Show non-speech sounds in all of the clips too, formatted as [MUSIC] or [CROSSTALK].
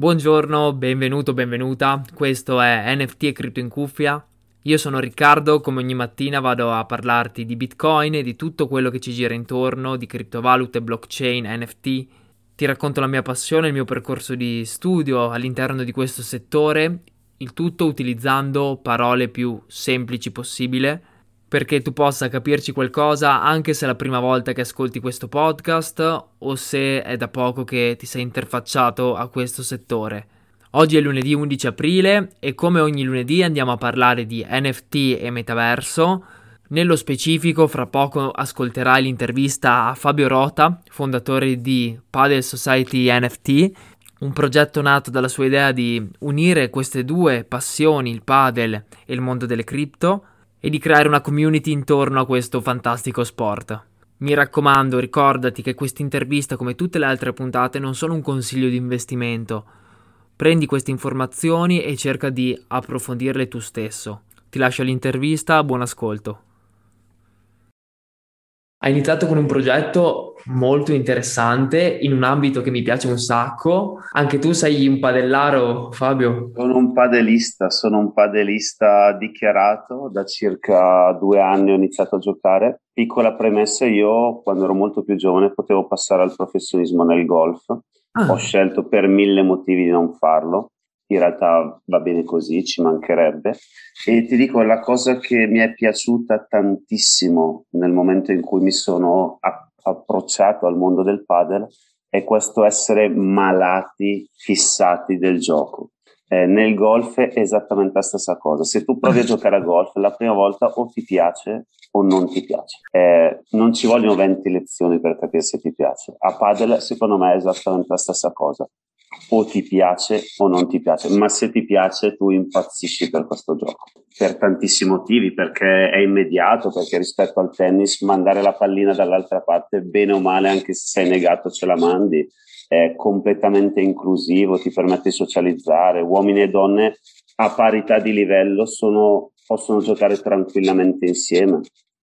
Buongiorno, benvenuto, benvenuta. Questo è NFT e Cripto in Cuffia. Io sono Riccardo, come ogni mattina vado a parlarti di Bitcoin e di tutto quello che ci gira intorno, di criptovalute, blockchain, NFT. Ti racconto la mia passione, il mio percorso di studio all'interno di questo settore, il tutto utilizzando parole più semplici possibile perché tu possa capirci qualcosa anche se è la prima volta che ascolti questo podcast o se è da poco che ti sei interfacciato a questo settore. Oggi è lunedì 11 aprile e come ogni lunedì andiamo a parlare di NFT e metaverso. Nello specifico, fra poco ascolterai l'intervista a Fabio Rota, fondatore di Padel Society NFT, un progetto nato dalla sua idea di unire queste due passioni, il padel e il mondo delle cripto e di creare una community intorno a questo fantastico sport. Mi raccomando, ricordati che questa intervista, come tutte le altre puntate, non sono un consiglio di investimento. Prendi queste informazioni e cerca di approfondirle tu stesso. Ti lascio l'intervista, buon ascolto. Hai iniziato con un progetto molto interessante in un ambito che mi piace un sacco. Anche tu sei un padellaro, Fabio? Sono un padelista, sono un padelista dichiarato. Da circa due anni ho iniziato a giocare. Piccola premessa, io quando ero molto più giovane potevo passare al professionismo nel golf. Ah. Ho scelto per mille motivi di non farlo in realtà va bene così, ci mancherebbe. E ti dico, la cosa che mi è piaciuta tantissimo nel momento in cui mi sono approcciato al mondo del padel è questo essere malati, fissati del gioco. Eh, nel golf è esattamente la stessa cosa. Se tu provi a [LAUGHS] giocare a golf, la prima volta o ti piace o non ti piace. Eh, non ci vogliono 20 lezioni per capire se ti piace. A padel, secondo me, è esattamente la stessa cosa o ti piace o non ti piace, ma se ti piace tu impazzisci per questo gioco, per tantissimi motivi, perché è immediato, perché rispetto al tennis mandare la pallina dall'altra parte, bene o male, anche se sei negato ce la mandi, è completamente inclusivo, ti permette di socializzare, uomini e donne a parità di livello sono, possono giocare tranquillamente insieme,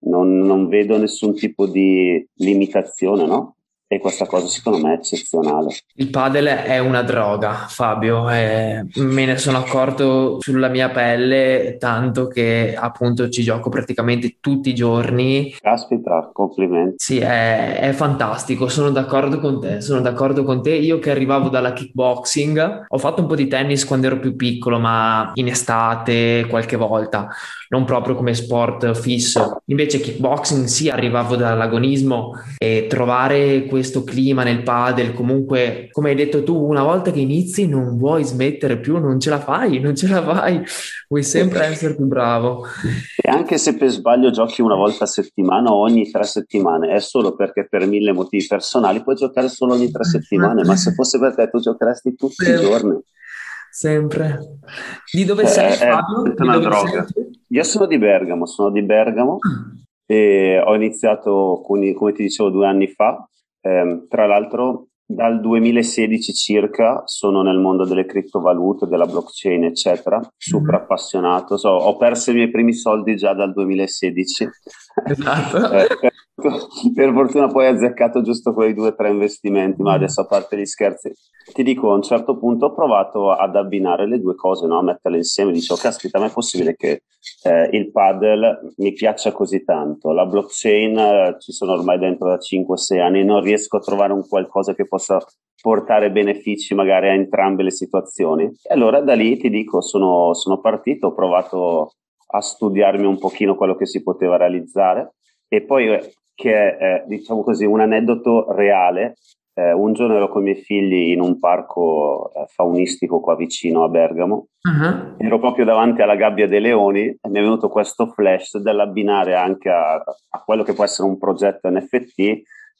non, non vedo nessun tipo di limitazione, no? E questa cosa secondo me è eccezionale. Il padel è una droga, Fabio, e me ne sono accorto sulla mia pelle tanto che appunto ci gioco praticamente tutti i giorni. Caspita, complimenti. Sì, è, è fantastico, sono d'accordo con te, sono d'accordo con te. Io che arrivavo dalla kickboxing, ho fatto un po' di tennis quando ero più piccolo, ma in estate qualche volta, non proprio come sport fisso. Invece kickboxing sì, arrivavo dall'agonismo e trovare questo questo clima nel padel, comunque, come hai detto tu, una volta che inizi non vuoi smettere più, non ce la fai, non ce la fai, vuoi sempre [LAUGHS] essere più bravo. E anche se per sbaglio giochi una volta a settimana o ogni tre settimane, è solo perché per mille motivi personali puoi giocare solo ogni tre settimane, ma se fosse per te tu giocheresti tutti i giorni. Sempre. Di dove eh, sei, Fabio? È una droga. Sei? Io sono di Bergamo, sono di Bergamo ah. e ho iniziato, come ti dicevo, due anni fa eh, tra l'altro, dal 2016 circa sono nel mondo delle criptovalute, della blockchain, eccetera, super mm-hmm. appassionato. So, ho perso i miei primi soldi già dal 2016. Esatto. eh, per [LAUGHS] fortuna poi hai azzeccato giusto quei due o tre investimenti, ma adesso a parte gli scherzi, ti dico, a un certo punto ho provato ad abbinare le due cose, no? a metterle insieme, dicevo, caspita, ma è possibile che eh, il paddle mi piaccia così tanto, la blockchain eh, ci sono ormai dentro da 5-6 anni, non riesco a trovare un qualcosa che possa portare benefici magari a entrambe le situazioni. E allora da lì ti dico, sono, sono partito, ho provato a studiarmi un pochino quello che si poteva realizzare e poi eh, che è, diciamo così, un aneddoto reale. Eh, un giorno ero con i miei figli in un parco eh, faunistico qua vicino a Bergamo, uh-huh. ero proprio davanti alla gabbia dei leoni e mi è venuto questo flash dell'abbinare anche a, a quello che può essere un progetto NFT,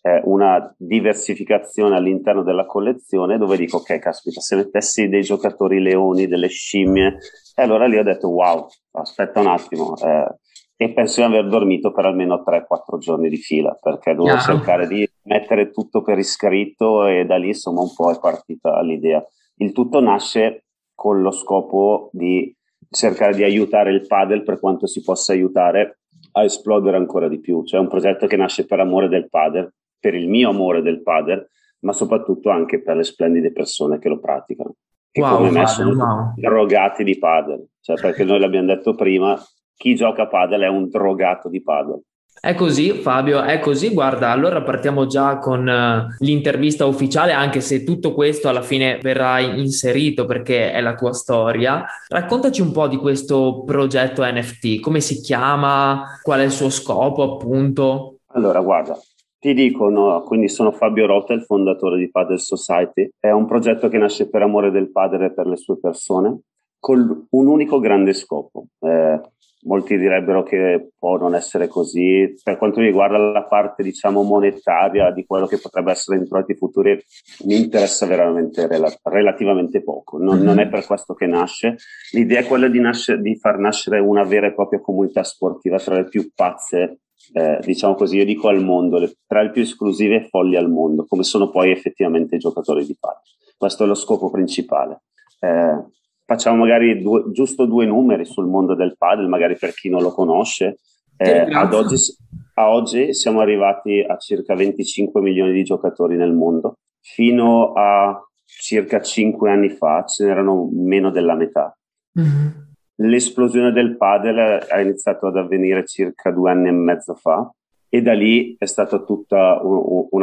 eh, una diversificazione all'interno della collezione dove dico ok caspita se mettessi dei giocatori leoni, delle scimmie e allora lì ho detto wow aspetta un attimo eh, e penso di aver dormito per almeno 3-4 giorni di fila perché dovevo yeah. cercare di mettere tutto per iscritto e da lì insomma un po' è partita l'idea. Il tutto nasce con lo scopo di cercare di aiutare il padel per quanto si possa aiutare a esplodere ancora di più. Cioè è un progetto che nasce per amore del padel, per il mio amore del padel, ma soprattutto anche per le splendide persone che lo praticano. che wow, come me sono wow. drogati di padel, cioè perché noi l'abbiamo detto prima, chi gioca a padel è un drogato di padel. È così, Fabio, è così. Guarda, allora partiamo già con uh, l'intervista ufficiale, anche se tutto questo alla fine verrà inserito perché è la tua storia. Raccontaci un po' di questo progetto NFT, come si chiama, qual è il suo scopo, appunto. Allora, guarda, ti dico, no, quindi sono Fabio Rota, il fondatore di Padel Society. È un progetto che nasce per amore del padre e per le sue persone, con un unico grande scopo. Eh, molti direbbero che può non essere così. Per quanto riguarda la parte, diciamo, monetaria di quello che potrebbe essere in progetti futuri, mi interessa veramente rel- relativamente poco. Non, non, è per questo che nasce. L'idea è quella di, nasce- di, far nascere una vera e propria comunità sportiva tra le più pazze, eh, diciamo così, io dico al mondo, le, tra le più esclusive e folli al mondo, come sono poi effettivamente i giocatori di padel. Questo è lo scopo principale. Eh, facciamo magari due, giusto due numeri sul mondo del padel, magari per chi non lo conosce. Eh, ad, oggi, a oggi siamo arrivati a circa 25 milioni di giocatori nel mondo. Fino a circa 5 anni fa ce n'erano meno della metà. Mm-hmm. L'esplosione del padel ha iniziato ad avvenire circa due anni e mezzo fa e da lì è stato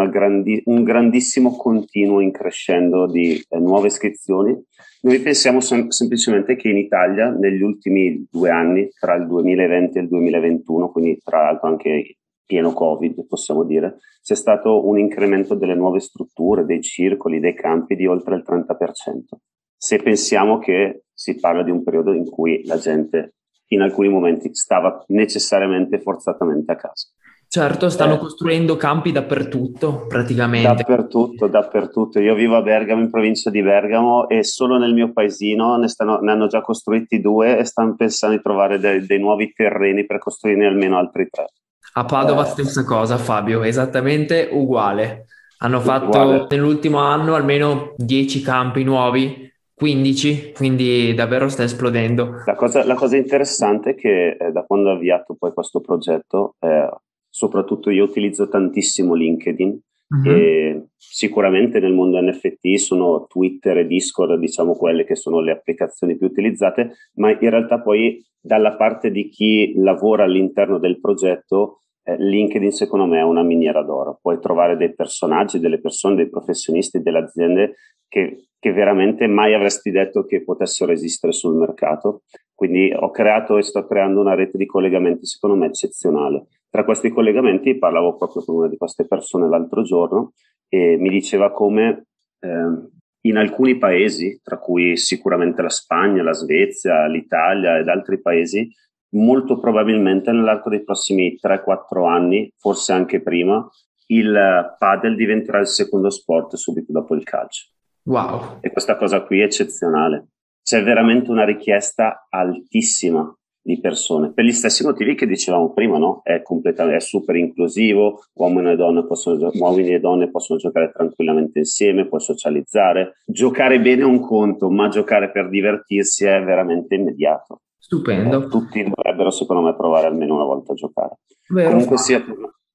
grandi, un grandissimo continuo in crescendo di eh, nuove iscrizioni. Noi pensiamo sem- semplicemente che in Italia negli ultimi due anni, tra il 2020 e il 2021, quindi tra l'altro anche pieno Covid, possiamo dire, c'è stato un incremento delle nuove strutture, dei circoli, dei campi di oltre il 30%. Se pensiamo che si parla di un periodo in cui la gente in alcuni momenti stava necessariamente forzatamente a casa. Certo, stanno eh, costruendo campi dappertutto, praticamente. Dappertutto, dappertutto. Io vivo a Bergamo, in provincia di Bergamo, e solo nel mio paesino ne, stanno, ne hanno già costruiti due e stanno pensando di trovare dei, dei nuovi terreni per costruirne almeno altri tre. A Padova eh. stessa cosa, Fabio, esattamente uguale. Hanno fatto uguale. nell'ultimo anno almeno 10 campi nuovi 15, quindi davvero sta esplodendo. La cosa, la cosa interessante è che eh, da quando ho avviato poi questo progetto, eh, soprattutto io utilizzo tantissimo LinkedIn uh-huh. e sicuramente nel mondo NFT sono Twitter e Discord, diciamo quelle che sono le applicazioni più utilizzate, ma in realtà poi dalla parte di chi lavora all'interno del progetto eh, LinkedIn secondo me è una miniera d'oro, puoi trovare dei personaggi, delle persone, dei professionisti, delle aziende che, che veramente mai avresti detto che potessero esistere sul mercato. Quindi ho creato e sto creando una rete di collegamenti secondo me eccezionale. Tra questi collegamenti parlavo proprio con una di queste persone l'altro giorno e mi diceva come eh, in alcuni paesi, tra cui sicuramente la Spagna, la Svezia, l'Italia ed altri paesi, molto probabilmente nell'arco dei prossimi 3-4 anni, forse anche prima, il padel diventerà il secondo sport subito dopo il calcio. Wow. E questa cosa qui è eccezionale. C'è veramente una richiesta altissima di persone, per gli stessi motivi che dicevamo prima, no? È, è super inclusivo, uomini e, donne possono, uomini e donne possono giocare tranquillamente insieme, puoi socializzare. Giocare bene è un conto, ma giocare per divertirsi è veramente immediato. Stupendo. Eh, tutti dovrebbero, secondo me, provare almeno una volta a giocare. Vero. Comunque sia,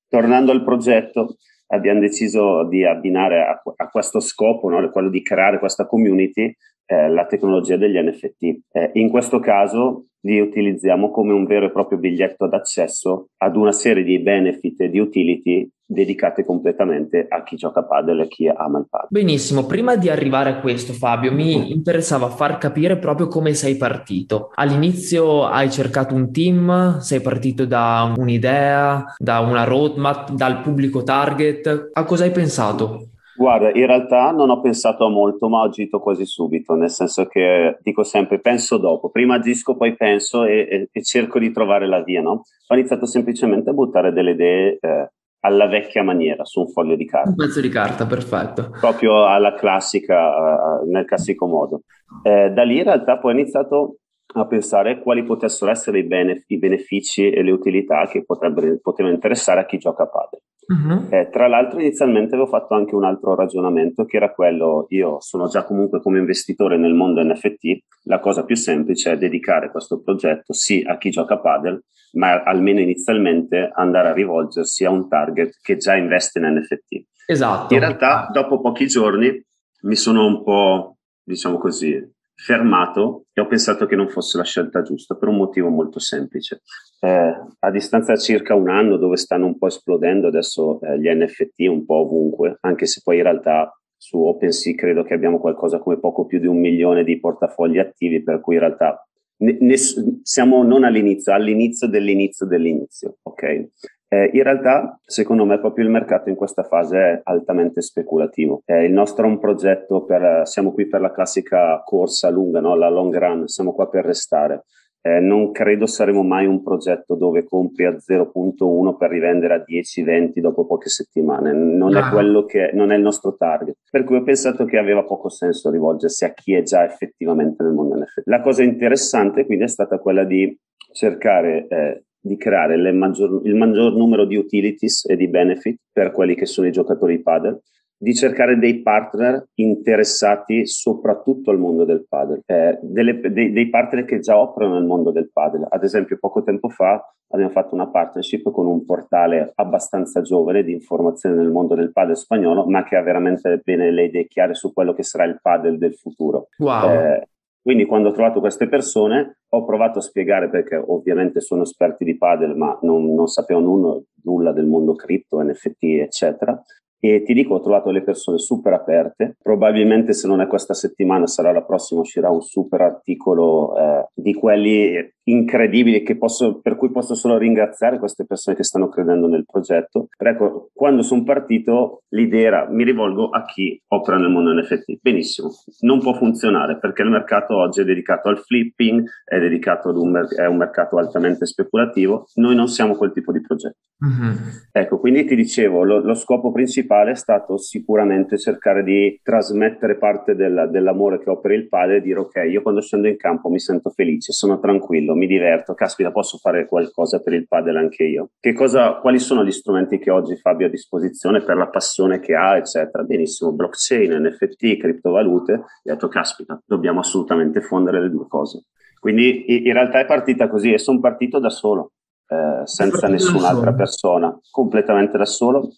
tornando al progetto, abbiamo deciso di abbinare a, a questo scopo, no? quello di creare questa community, eh, la tecnologia degli NFT. Eh, in questo caso li utilizziamo come un vero e proprio biglietto d'accesso ad una serie di benefit e di utility dedicate completamente a chi gioca padel e chi ama il padel. Benissimo, prima di arrivare a questo Fabio, mi interessava far capire proprio come sei partito. All'inizio hai cercato un team, sei partito da un'idea, da una roadmap, dal pubblico target, a cosa hai pensato? Guarda, in realtà non ho pensato a molto, ma ho agito quasi subito, nel senso che dico sempre penso dopo, prima agisco, poi penso e, e, e cerco di trovare la via, no? Ho iniziato semplicemente a buttare delle idee eh, alla vecchia maniera su un foglio di carta. Un pezzo di carta, perfetto. Proprio alla classica, uh, nel classico modo. Eh, da lì in realtà poi ho iniziato a pensare quali potessero essere i, benef- i benefici e le utilità che potevano interessare a chi gioca a padel. Uh-huh. Eh, tra l'altro inizialmente avevo fatto anche un altro ragionamento che era quello, io sono già comunque come investitore nel mondo NFT, la cosa più semplice è dedicare questo progetto sì a chi gioca a padel, ma almeno inizialmente andare a rivolgersi a un target che già investe in NFT. Esatto. In realtà dopo pochi giorni mi sono un po' diciamo così, fermato e ho pensato che non fosse la scelta giusta per un motivo molto semplice. Eh, a distanza di circa un anno dove stanno un po' esplodendo adesso eh, gli NFT un po' ovunque, anche se poi in realtà su OpenSea credo che abbiamo qualcosa come poco più di un milione di portafogli attivi, per cui in realtà ne, ne, siamo non all'inizio, all'inizio dell'inizio dell'inizio, ok? Eh, in realtà, secondo me, proprio il mercato in questa fase è altamente speculativo. Eh, il nostro è un progetto per, siamo qui per la classica corsa lunga, no? la long run, siamo qua per restare. Eh, non credo saremo mai un progetto dove compri a 0.1 per rivendere a 10-20 dopo poche settimane. Non no. è quello che non è il nostro target. Per cui ho pensato che aveva poco senso rivolgersi a chi è già effettivamente nel mondo NFT. La cosa interessante quindi è stata quella di cercare eh, di creare maggior, il maggior numero di utilities e di benefit per quelli che sono i giocatori padel di cercare dei partner interessati soprattutto al mondo del padel, eh, delle, dei, dei, partner che già operano nel mondo del padel. Ad esempio, poco tempo fa abbiamo fatto una partnership con un portale abbastanza giovane di informazione nel mondo del padel spagnolo, ma che ha veramente bene le idee chiare su quello che sarà il padel del futuro. Wow. Eh, quindi quando ho trovato queste persone ho provato a spiegare perché ovviamente sono esperti di padel ma non, non sapevano nulla del mondo cripto, NFT eccetera e ti dico, ho trovato le persone super aperte. Probabilmente se non è questa settimana sarà la prossima, uscirà un super articolo eh, di quelli incredibili posso, per cui posso solo ringraziare queste persone che stanno credendo nel progetto. Però ecco, quando sono partito l'idea era mi rivolgo a chi opera nel mondo NFT. Benissimo, non può funzionare perché il mercato oggi è dedicato al flipping, è dedicato ad un, è un mercato altamente speculativo. Noi non siamo quel tipo di progetto. Mm-hmm. Ecco, quindi ti dicevo, lo, lo scopo principale principale è stato sicuramente cercare di trasmettere parte del, dell'amore che ho per il padre e dire ok, io quando scendo in campo mi sento felice, sono tranquillo, mi diverto, caspita, posso fare qualcosa per il padre anche io. Che cosa, quali sono gli strumenti che oggi Fabio ha a disposizione per la passione che ha, eccetera? Benissimo, blockchain, NFT, criptovalute. E ho detto, caspita, dobbiamo assolutamente fondere le due cose. Quindi in realtà è partita così e sono partito da solo. Eh, senza nessun'altra persona, completamente da solo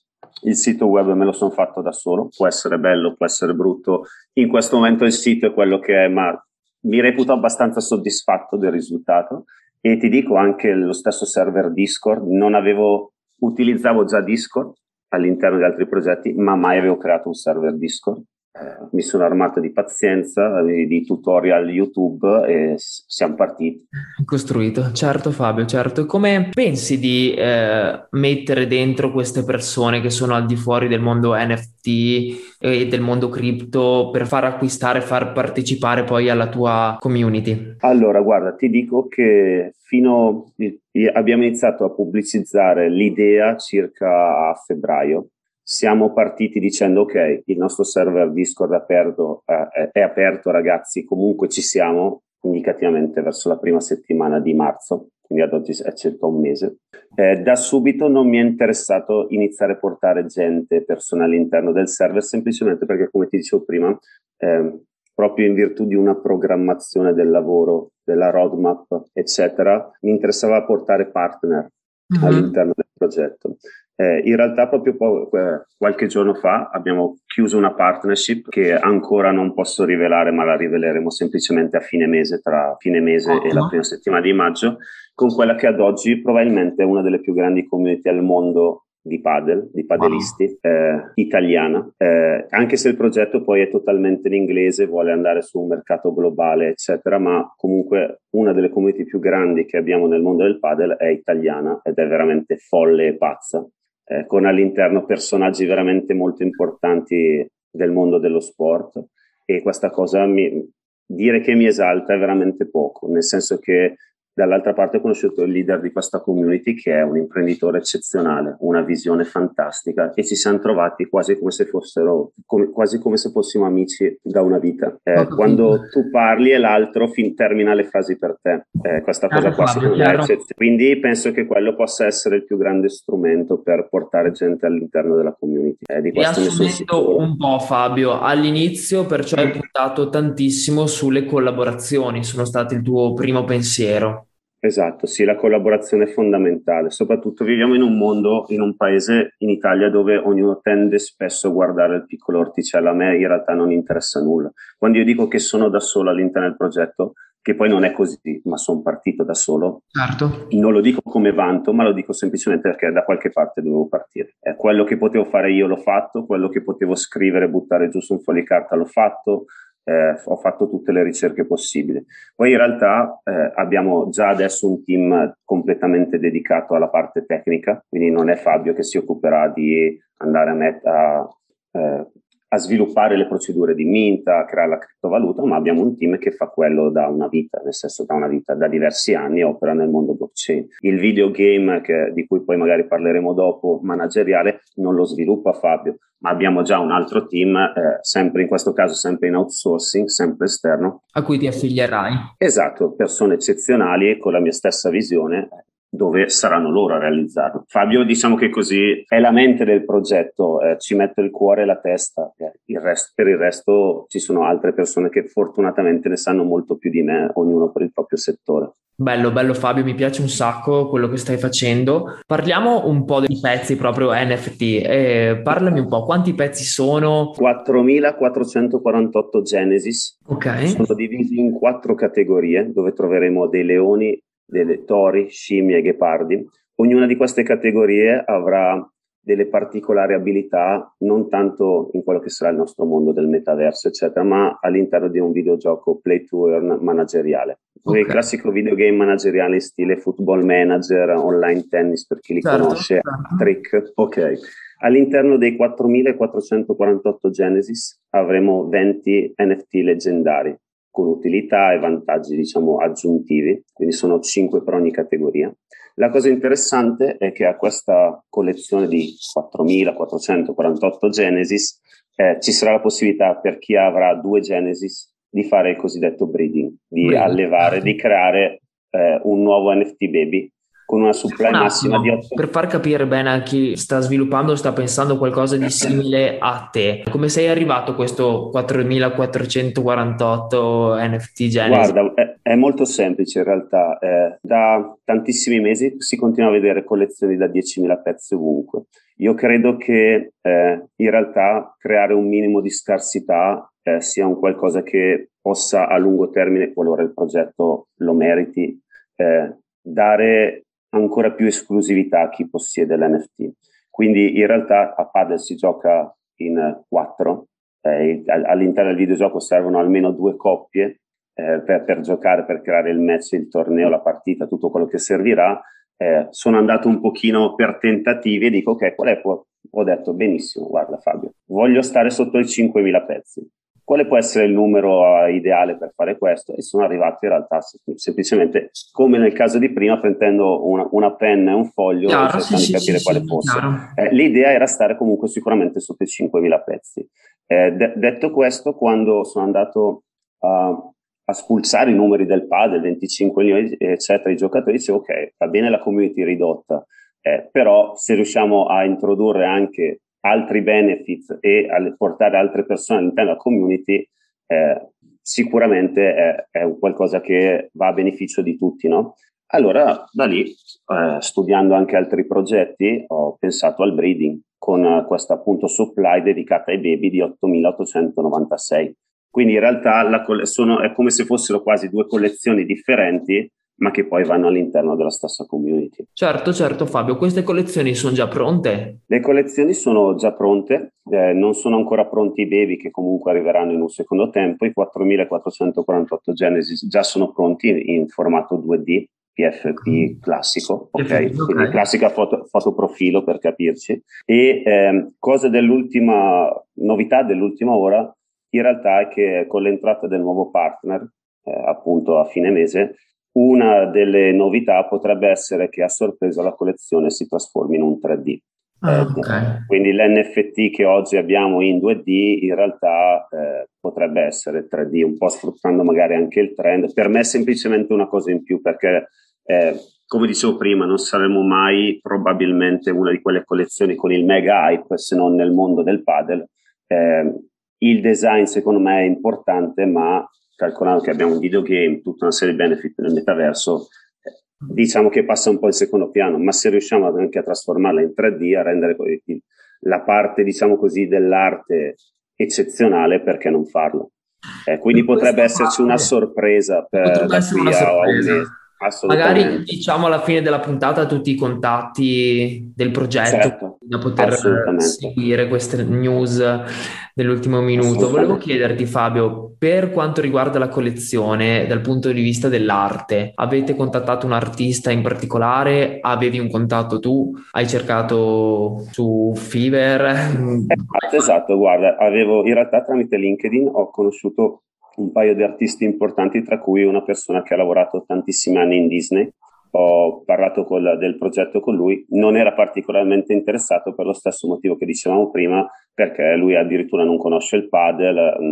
il sito web me lo sono fatto da solo, può essere bello, può essere brutto. In questo momento il sito è quello che è, ma mi reputo abbastanza soddisfatto del risultato. E ti dico anche lo stesso server Discord, non avevo, utilizzavo già Discord all'interno di altri progetti, ma mai avevo creato un server Discord eh, mi sono armato di pazienza, di, tutorial YouTube e siamo partiti. Costruito, certo Fabio, certo. Come pensi di eh, mettere dentro queste persone che sono al di fuori del mondo NFT e del mondo cripto per far acquistare, far partecipare poi alla tua community? Allora, guarda, ti dico che fino abbiamo iniziato a pubblicizzare l'idea circa a febbraio siamo partiti dicendo ok, il nostro server Discord è aperto, eh, è aperto ragazzi, comunque ci siamo indicativamente verso la prima settimana di marzo, quindi ad oggi è circa un mese. Eh, da subito non mi è interessato iniziare a portare gente, persone all'interno del server, semplicemente perché come ti dicevo prima, eh, proprio in virtù di una programmazione del lavoro, della roadmap, eccetera, mi interessava portare partner mm-hmm. all'interno del progetto. Eh, in realtà proprio po- qualche giorno fa abbiamo chiuso una partnership che ancora non posso rivelare, ma la riveleremo semplicemente a fine mese, tra fine mese oh, e la prima settimana di maggio, con quella che ad oggi probabilmente è una delle più grandi community al mondo di padel, di padelisti, wow. eh, italiana, eh, anche se il progetto poi è totalmente in inglese, vuole andare su un mercato globale, eccetera, ma comunque una delle community più grandi che abbiamo nel mondo del padel è italiana ed è veramente folle e pazza eh, con all'interno personaggi veramente molto importanti del mondo dello sport. E questa cosa mi, dire che mi esalta è veramente poco, nel senso che Dall'altra parte ho conosciuto il leader di questa community che è un imprenditore eccezionale, una visione fantastica e ci siamo trovati quasi come se fossero, come, quasi come se fossimo amici da una vita. Eh, quando tu parli e l'altro fin, termina le frasi per te. Eh, questa cosa qua secondo me è eccezionale. Quindi penso che quello possa essere il più grande strumento per portare gente all'interno della community. Eh, di sicuro. un po' Fabio, all'inizio perciò hai puntato tantissimo sulle collaborazioni, sono state il tuo primo pensiero. Esatto, sì, la collaborazione è fondamentale, soprattutto viviamo in un mondo, in un paese, in Italia, dove ognuno tende spesso a guardare il piccolo orticello, a me in realtà non interessa nulla. Quando io dico che sono da solo all'interno del progetto, che poi non è così, ma sono partito da solo, certo. non lo dico come vanto, ma lo dico semplicemente perché da qualche parte dovevo partire. Eh, quello che potevo fare io l'ho fatto, quello che potevo scrivere, buttare giù su un foglio di carta l'ho fatto, eh, ho fatto tutte le ricerche possibili. Poi in realtà eh, abbiamo già adesso un team completamente dedicato alla parte tecnica, quindi non è Fabio che si occuperà di andare a, met- a, eh, a sviluppare le procedure di minta, a creare la criptovaluta, ma abbiamo un team che fa quello da una vita, nel senso da una vita, da diversi anni opera nel mondo blockchain. Il videogame, che, di cui poi magari parleremo dopo, manageriale, non lo sviluppa Fabio, ma abbiamo già un altro team, eh, sempre in questo caso sempre in outsourcing, sempre esterno. A cui ti affilierai. Esatto, persone eccezionali con la mia stessa visione dove saranno loro a realizzarlo. Fabio, diciamo che così è la mente del progetto, eh, ci metto il cuore e la testa, eh, il resto, per il resto ci sono altre persone che fortunatamente ne sanno molto più di me, ognuno per il proprio settore. Bello, bello Fabio, mi piace un sacco quello che stai facendo. Parliamo un po' dei pezzi proprio NFT. Eh, parlami un po', quanti pezzi sono? 4.448 Genesis. Ok. Sono divisi in quattro categorie dove troveremo dei leoni, delle tori, scimmie e ghepardi. Ognuna di queste categorie avrà delle particolari abilità, non tanto in quello che sarà il nostro mondo del metaverso, eccetera, ma all'interno di un videogioco play to earn manageriale. Okay. Il classico videogame manageriale in stile football manager, online tennis per chi li certo, conosce, certo. trick. Ok. All'interno dei 4448 Genesis avremo 20 NFT leggendari con utilità e vantaggi diciamo aggiuntivi, quindi sono 5 per ogni categoria. La cosa interessante è che a questa collezione di 4448 Genesis eh, ci sarà la possibilità per chi avrà due Genesis di fare il cosiddetto breeding, di breeding. allevare, di creare eh, un nuovo NFT baby con una supply un massima di 8. Per far capire bene a chi sta sviluppando sta pensando qualcosa di simile a te, come sei arrivato a questo 4448 NFT Genesis? Guarda, è, è, molto semplice in realtà. Eh, da tantissimi mesi si continua a vedere collezioni da 10.000 pezzi ovunque. Io credo che eh, in realtà creare un minimo di scarsità eh, sia un qualcosa che possa a lungo termine, qualora il progetto lo meriti, eh, dare ancora più esclusività a chi possiede l'NFT. Quindi in realtà a Padel si gioca in quattro, eh, all'interno del videogioco servono almeno due coppie eh, per, per, giocare, per creare il match, il torneo, la partita, tutto quello che servirà. Eh, sono andato un pochino per tentativi e dico ok, qual è? Ho detto benissimo, guarda Fabio, voglio stare sotto i 5.000 pezzi quale può essere il numero uh, ideale per fare questo? E sono arrivato in realtà semplicemente, come nel caso di prima, prendendo una, una penna e un foglio chiaro, cercando sì, di capire sì, quale sì, fosse. Eh, l'idea era stare comunque sicuramente sotto i 5.000 pezzi. Eh, de- detto questo, quando sono andato uh, a spulsare i numeri del padel, 25 milioni, eccetera, i giocatori, dicevo ok, va bene la community ridotta, eh, però se riusciamo a introdurre anche altri benefit e portare altre persone all'interno della community, eh, sicuramente è, è, qualcosa che va a beneficio di tutti, no? Allora, da lì, eh, studiando anche altri progetti, ho pensato al breeding con questa appunto supply dedicata ai baby di 8896. Quindi in realtà la, sono, è come se fossero quasi due collezioni differenti, ma che poi vanno all'interno della stessa community. Certo, certo Fabio, queste collezioni sono già pronte? Le collezioni sono già pronte, eh, non sono ancora pronti i baby che comunque arriveranno in un secondo tempo, i 4448 Genesis già sono pronti in, in formato 2D, PFP classico, ok? okay. Quindi classica foto, fotoprofilo per capirci. E eh, cosa dell'ultima novità dell'ultima ora, in realtà è che con l'entrata del nuovo partner, eh, appunto a fine mese, una delle novità potrebbe essere che a sorpresa la collezione si trasformi in un 3D. Ah, eh, okay. Quindi l'NFT che oggi abbiamo in 2D in realtà eh, potrebbe essere 3D, un po' sfruttando magari anche il trend. Per me è semplicemente una cosa in più perché, eh, come dicevo prima, non saremo mai probabilmente una di quelle collezioni con il mega hype se non nel mondo del padel. Eh, il design secondo me è importante, ma calcolando che abbiamo un videogame, tutta una serie di benefit nel metaverso, diciamo che passa un po' in secondo piano, ma se riusciamo anche a trasformarla in 3D, a rendere la parte, diciamo così, dell'arte eccezionale, perché non farlo? Eh, quindi potrebbe esserci una sorpresa per da qui a un mese. Magari diciamo alla fine della puntata tutti i contatti del progetto certo, da poter seguire queste news dell'ultimo minuto. Volevo chiederti Fabio, per quanto riguarda la collezione dal punto di vista dell'arte, avete contattato un artista in particolare? Avevi un contatto tu? Hai cercato su Fiverr? [LAUGHS] Esatto, esatto, guarda, avevo in realtà tramite LinkedIn ho conosciuto un paio di artisti importanti, tra cui una persona che ha lavorato tantissimi anni in Disney. Ho parlato col, del progetto con lui, non era particolarmente interessato per lo stesso motivo che dicevamo prima, perché lui addirittura non conosce il paddle. Mm,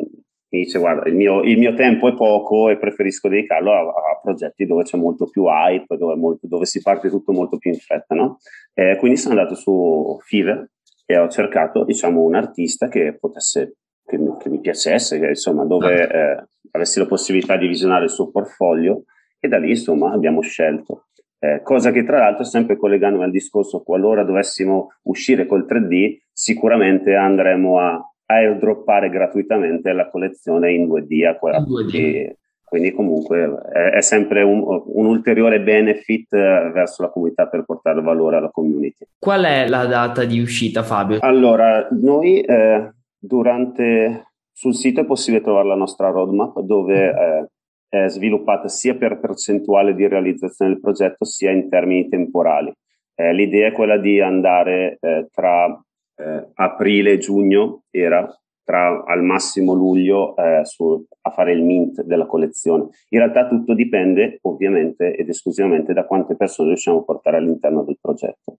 mi dice: Guarda, il mio, il mio tempo è poco e preferisco dedicarlo a, a, progetti dove c'è molto più hype, dove, molto, dove, si parte tutto molto più in fretta. No? Eh, quindi sono andato su Fiverr e ho cercato diciamo, un artista che potesse che mi, che mi piacesse, che, insomma, dove ah. eh, avessi la possibilità di visionare il suo portfolio e da lì insomma abbiamo scelto. Eh, cosa che tra l'altro, sempre collegandomi al discorso, qualora dovessimo uscire col 3D, sicuramente andremo a, airdroppare gratuitamente la collezione in 2D. A quella, in 2D. quindi comunque è, è sempre un, un, ulteriore benefit eh, verso la comunità per portare valore alla community. Qual è la data di uscita Fabio? Allora, noi eh, durante, sul sito è possibile trovare la nostra roadmap dove eh, è sviluppata sia per percentuale di realizzazione del progetto sia in termini temporali. Eh, l'idea è quella di andare eh, tra eh, aprile e giugno, era tra al massimo luglio eh, su, a fare il mint della collezione. In realtà tutto dipende ovviamente ed esclusivamente da quante persone riusciamo a portare all'interno del progetto.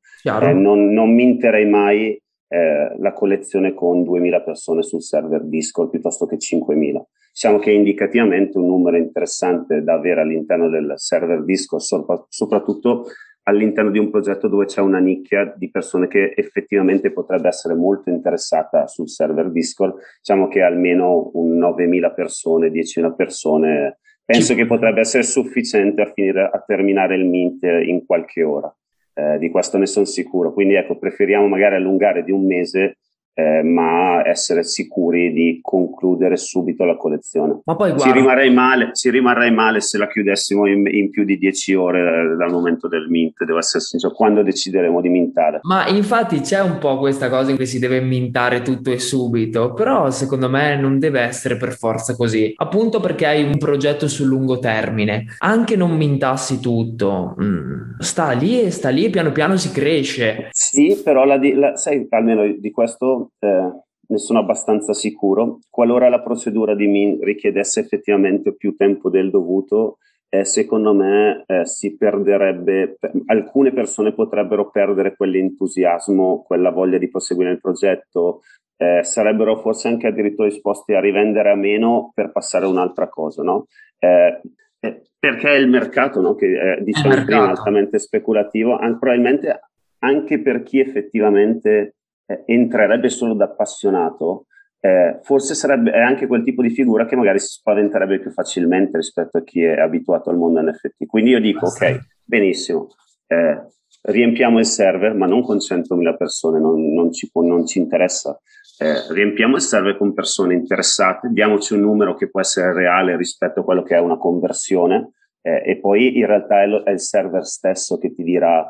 Eh, non, non minterei mai eh, la collezione con 2000 persone sul server Discord piuttosto che 5000. Diciamo che è indicativamente un numero interessante da avere all'interno del server Discord, soprattutto all'interno di un progetto dove c'è una nicchia di persone che effettivamente potrebbe essere molto interessata sul server Discord. Diciamo che almeno un 9.000 persone, 10.000 persone, penso che potrebbe essere sufficiente a, finire, a terminare il mint in qualche ora eh, di questo ne sono sicuro. Quindi ecco, preferiamo magari allungare di un mese eh, ma essere sicuri di concludere subito la collezione. Ma poi guarda... ci, rimarrei male, ci rimarrei male se la chiudessimo in, in più di 10 ore eh, dal momento del mint, devo essere sincero, quando decideremo di mintare. Ma infatti c'è un po' questa cosa in cui si deve mintare tutto e subito, però secondo me non deve essere per forza così, appunto perché hai un progetto sul lungo termine. Anche non mintassi tutto, mm, sta lì e sta lì e piano piano si cresce. Sì, però la, la, sai, almeno di questo eh, ne sono abbastanza sicuro. Qualora la procedura di MIN richiedesse effettivamente più tempo del dovuto, eh, secondo me eh, si perderebbe, alcune persone potrebbero perdere quell'entusiasmo, quella voglia di proseguire il progetto, eh, sarebbero forse anche addirittura disposti a rivendere a meno per passare a un'altra cosa, no? Eh, eh, perché è il mercato, no? che è, diciamo prima altamente speculativo, probabilmente anche per chi effettivamente eh, entrerebbe solo da appassionato, eh, forse sarebbe è anche quel tipo di figura che magari si spaventerebbe più facilmente rispetto a chi è abituato al mondo NFT. Quindi io dico, ok, benissimo, eh, riempiamo il server, ma non con 100.000 persone, non, non, ci, può, non ci, interessa. Eh, riempiamo il server con persone interessate, diamoci un numero che può essere reale rispetto a quello che è una conversione eh, e poi in realtà è, lo, è il server stesso che ti dirà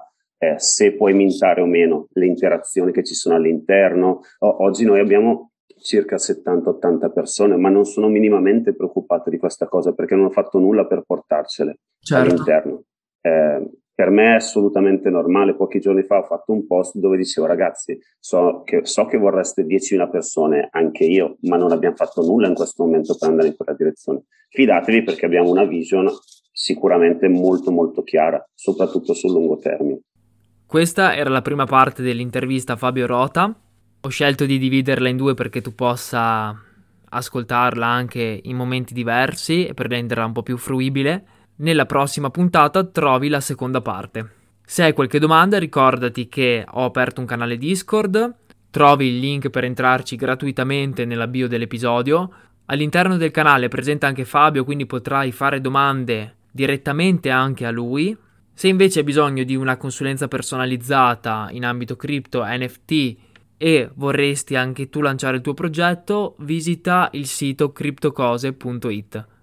eh, se puoi mintare o meno le interazioni che ci sono all'interno. O- oggi noi abbiamo circa 70-80 persone, ma non sono minimamente preoccupate di questa cosa perché non ho fatto nulla per portarcele certo. all'interno. Eh, per me è assolutamente normale. Pochi giorni fa ho fatto un post dove dicevo ragazzi, so che, so che vorreste 10.000 persone, anche io, ma non abbiamo fatto nulla in questo momento per andare in quella direzione. Fidatevi perché abbiamo una vision sicuramente molto molto chiara, soprattutto sul lungo termine. Questa era la prima parte dell'intervista a Fabio Rota. Ho scelto di dividerla in due perché tu possa ascoltarla anche in momenti diversi e per renderla un po' più fruibile. Nella prossima puntata trovi la seconda parte. Se hai qualche domanda ricordati che ho aperto un canale Discord, trovi il link per entrarci gratuitamente nella bio dell'episodio. All'interno del canale è presente anche Fabio, quindi potrai fare domande direttamente anche a lui Se invece hai bisogno di una consulenza personalizzata in ambito cripto, NFT e vorresti anche tu lanciare il tuo progetto, visita il sito criptocose.it.